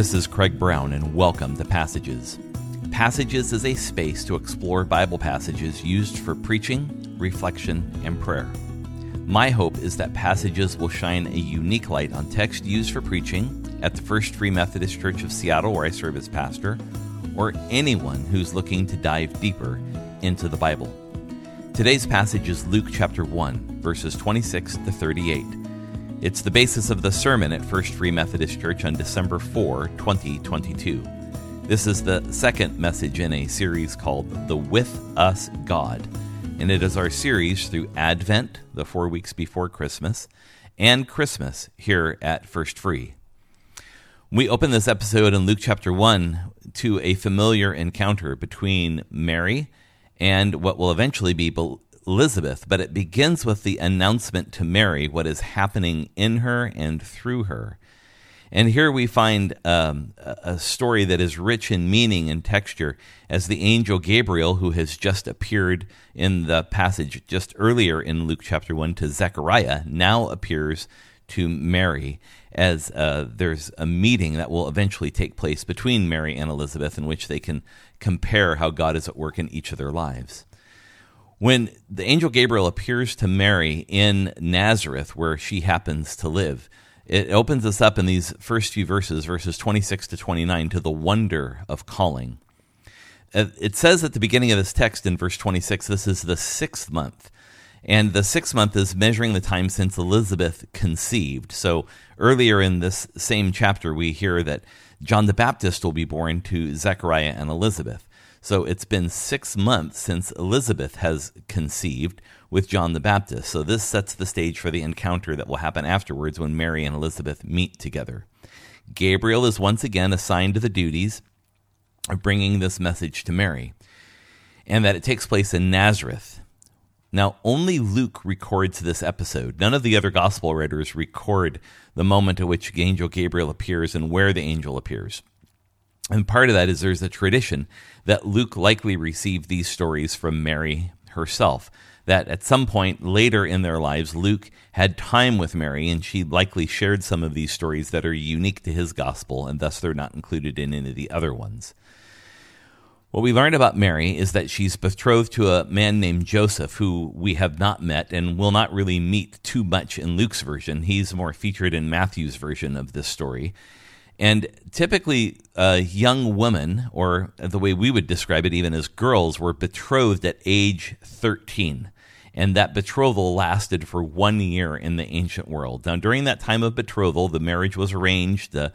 This is Craig Brown, and welcome to Passages. Passages is a space to explore Bible passages used for preaching, reflection, and prayer. My hope is that Passages will shine a unique light on text used for preaching at the First Free Methodist Church of Seattle, where I serve as pastor, or anyone who's looking to dive deeper into the Bible. Today's passage is Luke chapter 1, verses 26 to 38. It's the basis of the sermon at First Free Methodist Church on December 4, 2022. This is the second message in a series called The With Us God, and it is our series through Advent, the four weeks before Christmas, and Christmas here at First Free. We open this episode in Luke chapter 1 to a familiar encounter between Mary and what will eventually be Elizabeth, but it begins with the announcement to Mary what is happening in her and through her. And here we find um, a story that is rich in meaning and texture as the angel Gabriel, who has just appeared in the passage just earlier in Luke chapter 1 to Zechariah, now appears to Mary as uh, there's a meeting that will eventually take place between Mary and Elizabeth in which they can compare how God is at work in each of their lives. When the angel Gabriel appears to Mary in Nazareth, where she happens to live, it opens us up in these first few verses, verses 26 to 29, to the wonder of calling. Uh, it says at the beginning of this text in verse 26, this is the sixth month. And the sixth month is measuring the time since Elizabeth conceived. So earlier in this same chapter, we hear that John the Baptist will be born to Zechariah and Elizabeth. So it's been six months since Elizabeth has conceived with John the Baptist. So this sets the stage for the encounter that will happen afterwards when Mary and Elizabeth meet together. Gabriel is once again assigned to the duties of bringing this message to Mary, and that it takes place in Nazareth now, only Luke records this episode. None of the other gospel writers record the moment at which the angel Gabriel appears and where the angel appears. And part of that is there's a tradition that Luke likely received these stories from Mary herself. That at some point later in their lives, Luke had time with Mary, and she likely shared some of these stories that are unique to his gospel, and thus they're not included in any of the other ones. What we learned about Mary is that she's betrothed to a man named Joseph, who we have not met and will not really meet too much in Luke's version. He's more featured in Matthew's version of this story. And typically, a young women, or the way we would describe it even as girls, were betrothed at age 13. And that betrothal lasted for one year in the ancient world. Now, during that time of betrothal, the marriage was arranged, the,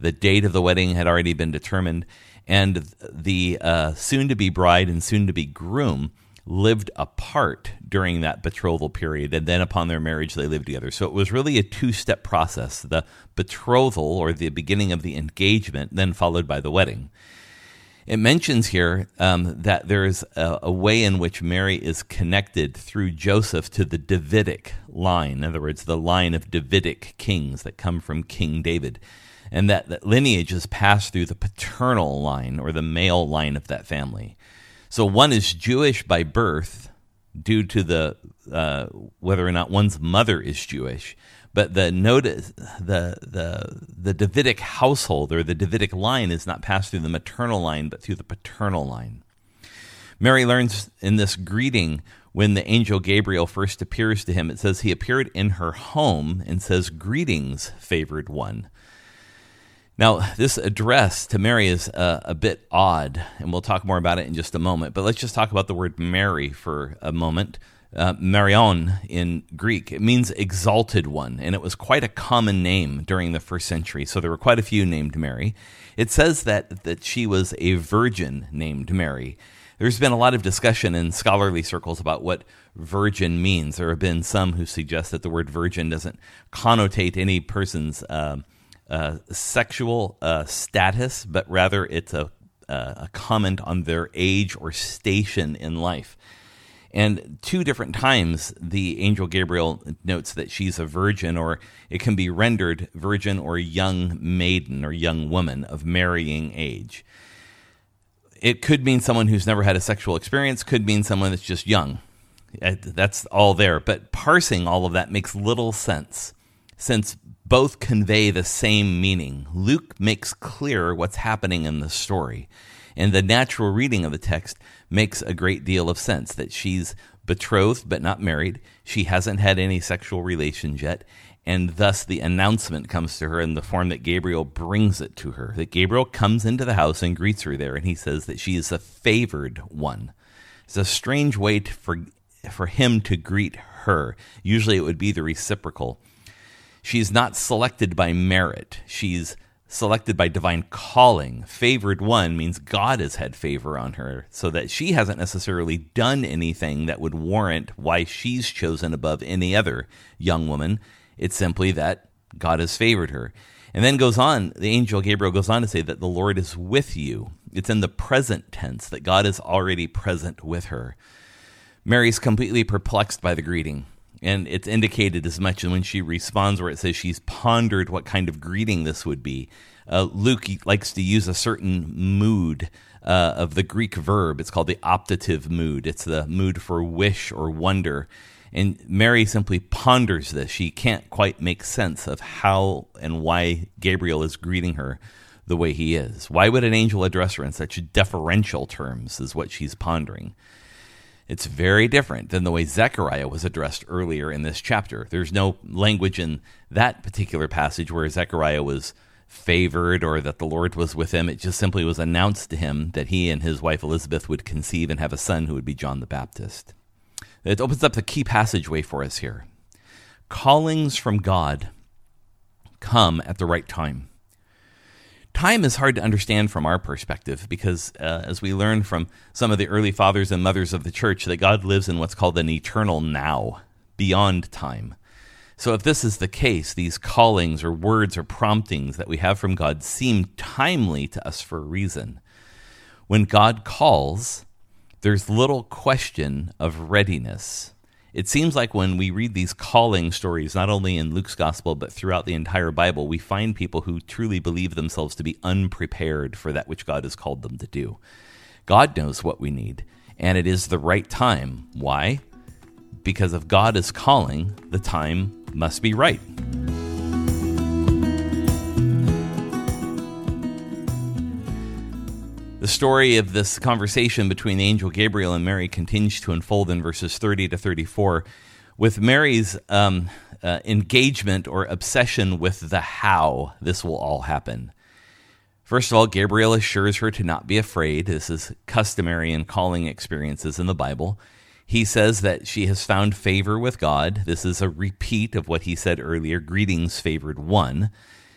the date of the wedding had already been determined and the uh, soon to be bride and soon to be groom lived apart during that betrothal period and then upon their marriage they lived together so it was really a two-step process the betrothal or the beginning of the engagement then followed by the wedding it mentions here um, that there's a, a, way in which Mary is connected through Joseph to the Davidic line. In other words, the line of Davidic kings that come from King David and that, that lineage is passed through the paternal line or the male line of that family. So one is Jewish by birth due to the uh, whether or not one's mother is Jewish, but the notice the the the Davidic household or the Davidic line is not passed through the maternal line but through the paternal line. Mary learns in this greeting when the angel Gabriel first appears to him, it says he appeared in her home and says, Greetings, favored one. Now, this address to Mary is uh, a bit odd, and we'll talk more about it in just a moment. But let's just talk about the word Mary for a moment. Uh, Mariam in Greek, it means exalted one, and it was quite a common name during the first century. So there were quite a few named Mary. It says that, that she was a virgin named Mary. There's been a lot of discussion in scholarly circles about what virgin means. There have been some who suggest that the word virgin doesn't connotate any person's. Uh, uh, sexual uh, status, but rather it's a, uh, a comment on their age or station in life. And two different times, the angel Gabriel notes that she's a virgin, or it can be rendered virgin or young maiden or young woman of marrying age. It could mean someone who's never had a sexual experience, could mean someone that's just young. That's all there. But parsing all of that makes little sense since both convey the same meaning. Luke makes clear what's happening in the story. And the natural reading of the text makes a great deal of sense that she's betrothed but not married. She hasn't had any sexual relations yet. And thus the announcement comes to her in the form that Gabriel brings it to her. That Gabriel comes into the house and greets her there, and he says that she is a favored one. It's a strange way to, for, for him to greet her. Usually it would be the reciprocal. She's not selected by merit. She's selected by divine calling. Favored one means God has had favor on her, so that she hasn't necessarily done anything that would warrant why she's chosen above any other young woman. It's simply that God has favored her. And then goes on, the angel Gabriel goes on to say that the Lord is with you. It's in the present tense that God is already present with her. Mary's completely perplexed by the greeting. And it's indicated as much when she responds, where it says she's pondered what kind of greeting this would be. Uh, Luke likes to use a certain mood uh, of the Greek verb. It's called the optative mood. It's the mood for wish or wonder. And Mary simply ponders this. She can't quite make sense of how and why Gabriel is greeting her the way he is. Why would an angel address her in such deferential terms, is what she's pondering. It's very different than the way Zechariah was addressed earlier in this chapter. There's no language in that particular passage where Zechariah was favored or that the Lord was with him. It just simply was announced to him that he and his wife Elizabeth would conceive and have a son who would be John the Baptist. It opens up the key passageway for us here. Callings from God come at the right time time is hard to understand from our perspective because, uh, as we learn from some of the early fathers and mothers of the church, that God lives in what's called an eternal now, beyond time. So, if this is the case, these callings or words or promptings that we have from God seem timely to us for a reason. When God calls, there's little question of readiness it seems like when we read these calling stories, not only in Luke's gospel, but throughout the entire Bible, we find people who truly believe themselves to be unprepared for that which God has called them to do. God knows what we need, and it is the right time. Why? Because if God is calling, the time must be right. The story of this conversation between the angel Gabriel and Mary continues to unfold in verses 30 to 34, with Mary's um, uh, engagement or obsession with the how this will all happen. First of all, Gabriel assures her to not be afraid. This is customary in calling experiences in the Bible. He says that she has found favor with God. This is a repeat of what he said earlier Greetings, favored one.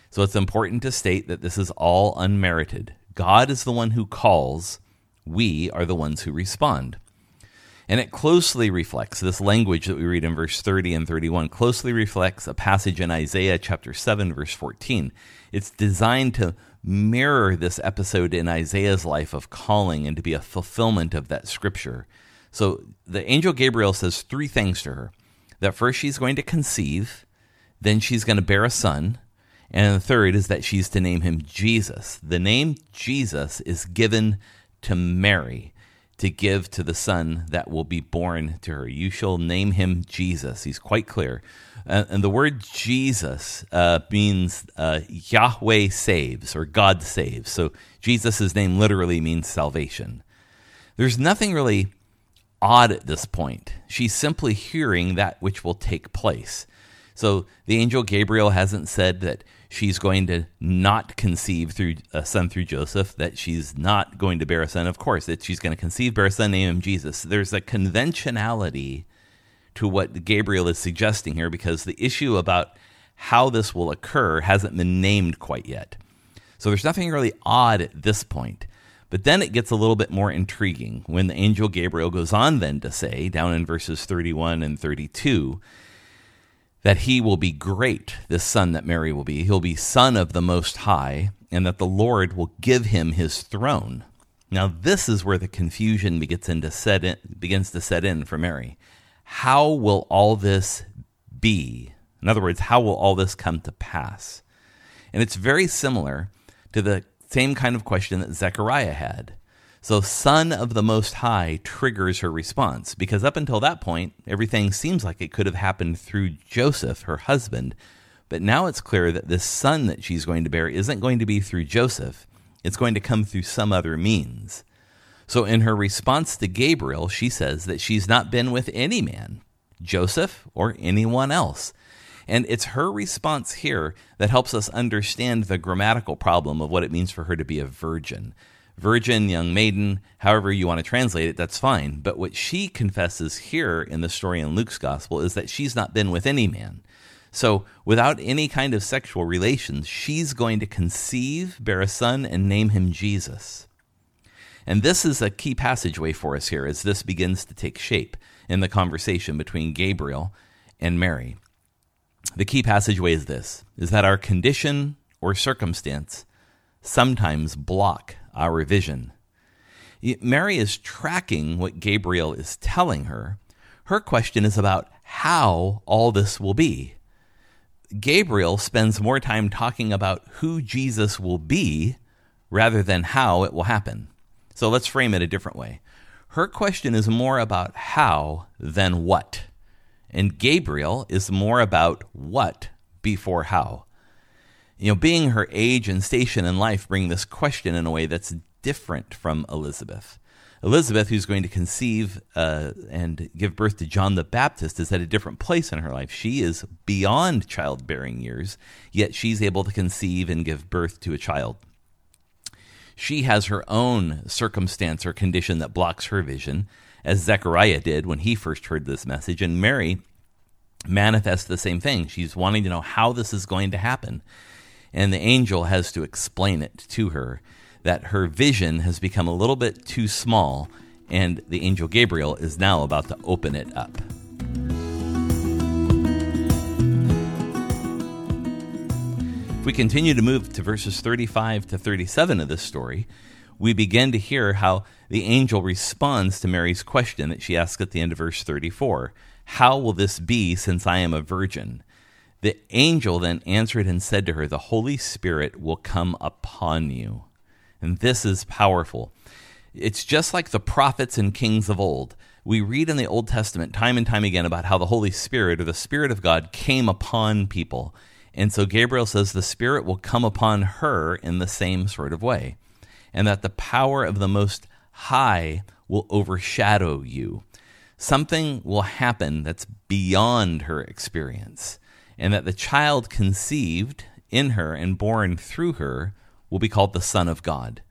So it's important to state that this is all unmerited. God is the one who calls, we are the ones who respond. And it closely reflects this language that we read in verse 30 and 31, closely reflects a passage in Isaiah chapter 7, verse 14. It's designed to mirror this episode in Isaiah's life of calling and to be a fulfillment of that scripture. So the angel Gabriel says three things to her that first she's going to conceive, then she's going to bear a son, and the third is that she's to name him Jesus. The name Jesus is given to Mary to give to the son that will be born to her. You shall name him Jesus. He's quite clear. Uh, and the word Jesus uh, means uh, Yahweh saves or God saves. So Jesus' name literally means salvation. There's nothing really odd at this point. She's simply hearing that which will take place. So the angel Gabriel hasn't said that she's going to not conceive through a son through Joseph, that she's not going to bear a son, of course, that she's going to conceive, bear a son, name him Jesus. There's a conventionality to what Gabriel is suggesting here because the issue about how this will occur hasn't been named quite yet. So there's nothing really odd at this point. But then it gets a little bit more intriguing when the angel Gabriel goes on then to say, down in verses 31 and 32, that he will be great, this son that Mary will be. He'll be son of the Most High, and that the Lord will give him his throne. Now, this is where the confusion begins, to set in, begins to set in for Mary. How will all this be? In other words, how will all this come to pass? And it's very similar to the same kind of question that Zechariah had. So, Son of the Most High triggers her response because up until that point, everything seems like it could have happened through Joseph, her husband. But now it's clear that this son that she's going to bear isn't going to be through Joseph, it's going to come through some other means. So, in her response to Gabriel, she says that she's not been with any man, Joseph, or anyone else. And it's her response here that helps us understand the grammatical problem of what it means for her to be a virgin. Virgin, young maiden, however you want to translate it, that's fine. But what she confesses here in the story in Luke's gospel is that she's not been with any man. So, without any kind of sexual relations, she's going to conceive, bear a son, and name him Jesus. And this is a key passageway for us here as this begins to take shape in the conversation between Gabriel and Mary. The key passageway is this is that our condition or circumstance sometimes block our vision. Mary is tracking what Gabriel is telling her. Her question is about how all this will be. Gabriel spends more time talking about who Jesus will be rather than how it will happen. So let's frame it a different way. Her question is more about how than what. And Gabriel is more about what before how. You know, being her age and station in life bring this question in a way that's different from Elizabeth. Elizabeth, who's going to conceive uh, and give birth to John the Baptist, is at a different place in her life. She is beyond childbearing years, yet she's able to conceive and give birth to a child. She has her own circumstance or condition that blocks her vision, as Zechariah did when he first heard this message. And Mary manifests the same thing. She's wanting to know how this is going to happen. And the angel has to explain it to her that her vision has become a little bit too small, and the angel Gabriel is now about to open it up. If we continue to move to verses 35 to 37 of this story, we begin to hear how the angel responds to Mary's question that she asks at the end of verse 34 How will this be since I am a virgin? The angel then answered and said to her, The Holy Spirit will come upon you. And this is powerful. It's just like the prophets and kings of old. We read in the Old Testament time and time again about how the Holy Spirit or the Spirit of God came upon people and so Gabriel says the Spirit will come upon her in the same sort of way, and that the power of the Most High will overshadow you. Something will happen that's beyond her experience, and that the child conceived in her and born through her will be called the Son of God.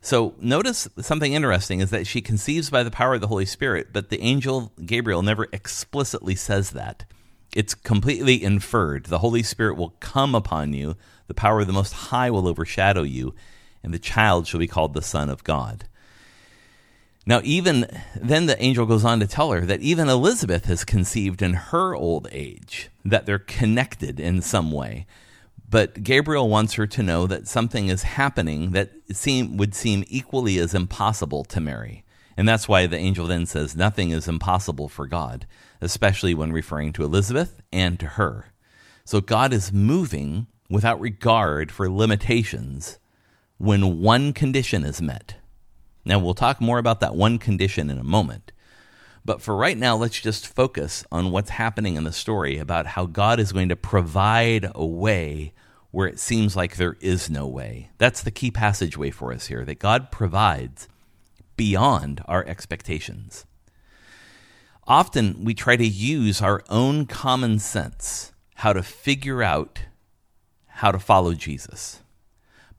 So notice something interesting is that she conceives by the power of the Holy Spirit, but the angel Gabriel never explicitly says that. It's completely inferred. The Holy Spirit will come upon you, the power of the Most High will overshadow you, and the child shall be called the Son of God. Now, even then, the angel goes on to tell her that even Elizabeth has conceived in her old age, that they're connected in some way. But Gabriel wants her to know that something is happening that seem, would seem equally as impossible to Mary. And that's why the angel then says, Nothing is impossible for God especially when referring to Elizabeth and to her. So God is moving without regard for limitations when one condition is met. Now, we'll talk more about that one condition in a moment. But for right now, let's just focus on what's happening in the story about how God is going to provide a way where it seems like there is no way. That's the key passageway for us here that God provides beyond our expectations. Often we try to use our own common sense how to figure out how to follow Jesus.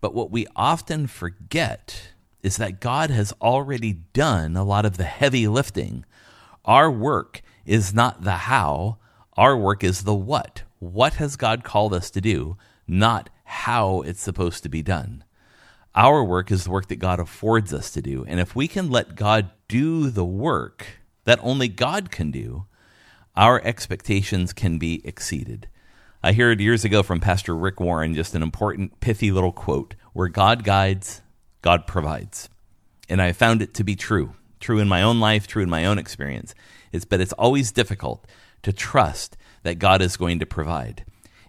But what we often forget is that God has already done a lot of the heavy lifting. Our work is not the how, our work is the what. What has God called us to do, not how it's supposed to be done. Our work is the work that God affords us to do. And if we can let God do the work, that only God can do, our expectations can be exceeded. I heard years ago from Pastor Rick Warren just an important, pithy little quote where God guides, God provides. And I found it to be true, true in my own life, true in my own experience. It's, but it's always difficult to trust that God is going to provide.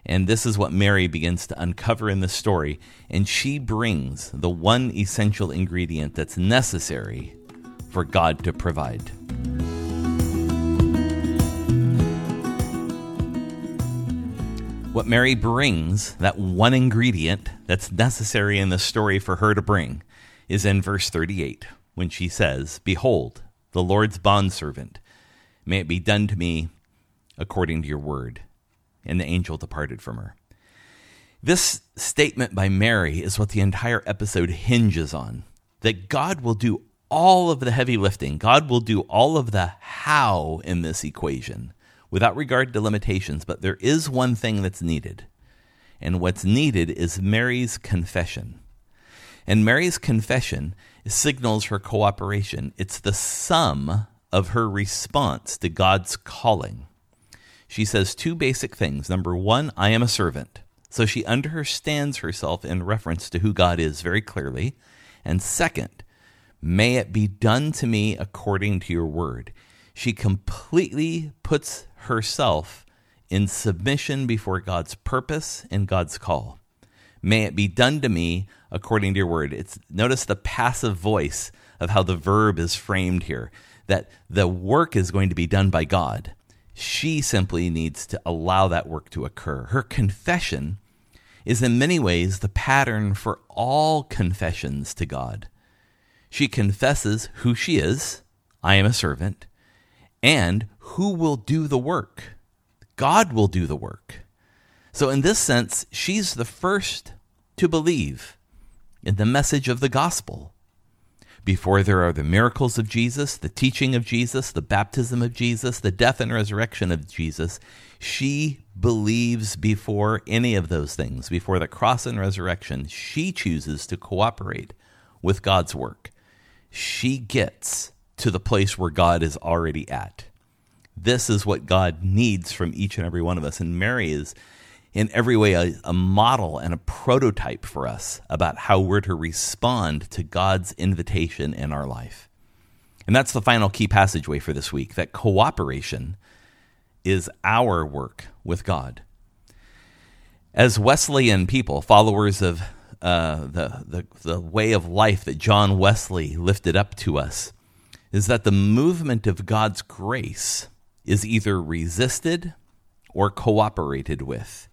And this is what Mary begins to uncover in the story. And she brings the one essential ingredient that's necessary for God to provide. What Mary brings, that one ingredient that's necessary in the story for her to bring, is in verse 38 when she says, Behold, the Lord's bondservant, may it be done to me according to your word. And the angel departed from her. This statement by Mary is what the entire episode hinges on that God will do all of the heavy lifting, God will do all of the how in this equation without regard to limitations, but there is one thing that's needed. And what's needed is Mary's confession. And Mary's confession signals her cooperation. It's the sum of her response to God's calling. She says two basic things. Number one, I am a servant. So she understands herself in reference to who God is very clearly. And second, may it be done to me according to your word. She completely puts herself in submission before God's purpose and God's call. May it be done to me according to your word. It's notice the passive voice of how the verb is framed here that the work is going to be done by God. She simply needs to allow that work to occur. Her confession is in many ways the pattern for all confessions to God. She confesses who she is, I am a servant, and who will do the work? God will do the work. So, in this sense, she's the first to believe in the message of the gospel. Before there are the miracles of Jesus, the teaching of Jesus, the baptism of Jesus, the death and resurrection of Jesus, she believes before any of those things, before the cross and resurrection, she chooses to cooperate with God's work. She gets to the place where God is already at. This is what God needs from each and every one of us. And Mary is, in every way, a, a, model and a prototype for us about how we're to respond to God's invitation in our life. And that's the final key passageway for this week that cooperation is our work with God. As Wesleyan people, followers of uh, the, the, the way of life that John Wesley lifted up to us, is that the movement of God's grace is either resisted or cooperated with.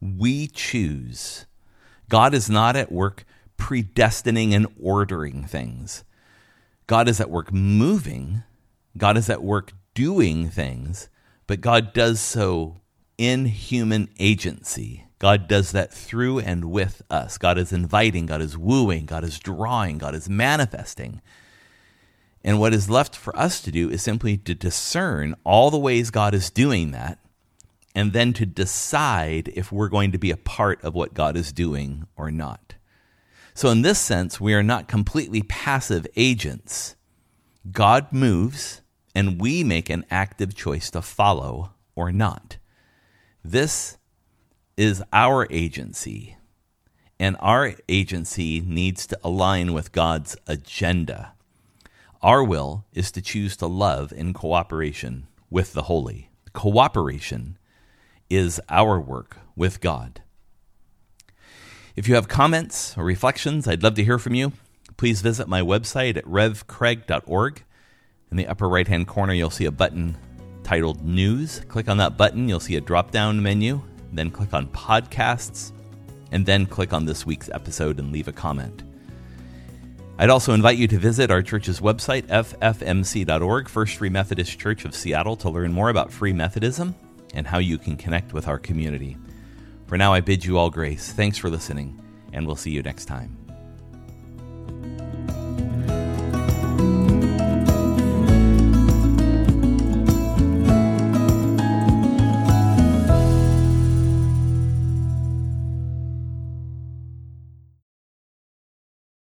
We choose. God is not at work predestining and ordering things. God is at work moving. God is at work doing things, but God does so in human agency. God does that through and with us. God is inviting, God is wooing, God is drawing, God is manifesting. And what is left for us to do is simply to discern all the ways God is doing that and then to decide if we're going to be a part of what God is doing or not. So, in this sense, we are not completely passive agents. God moves, and we make an active choice to follow or not. This is our agency, and our agency needs to align with God's agenda. Our will is to choose to love in cooperation with the holy. Cooperation is our work with God. If you have comments or reflections, I'd love to hear from you. Please visit my website at revcraig.org. In the upper right hand corner, you'll see a button titled News. Click on that button, you'll see a drop down menu. Then click on Podcasts, and then click on this week's episode and leave a comment. I'd also invite you to visit our church's website, ffmc.org, First Free Methodist Church of Seattle, to learn more about Free Methodism and how you can connect with our community. For now, I bid you all grace. Thanks for listening, and we'll see you next time.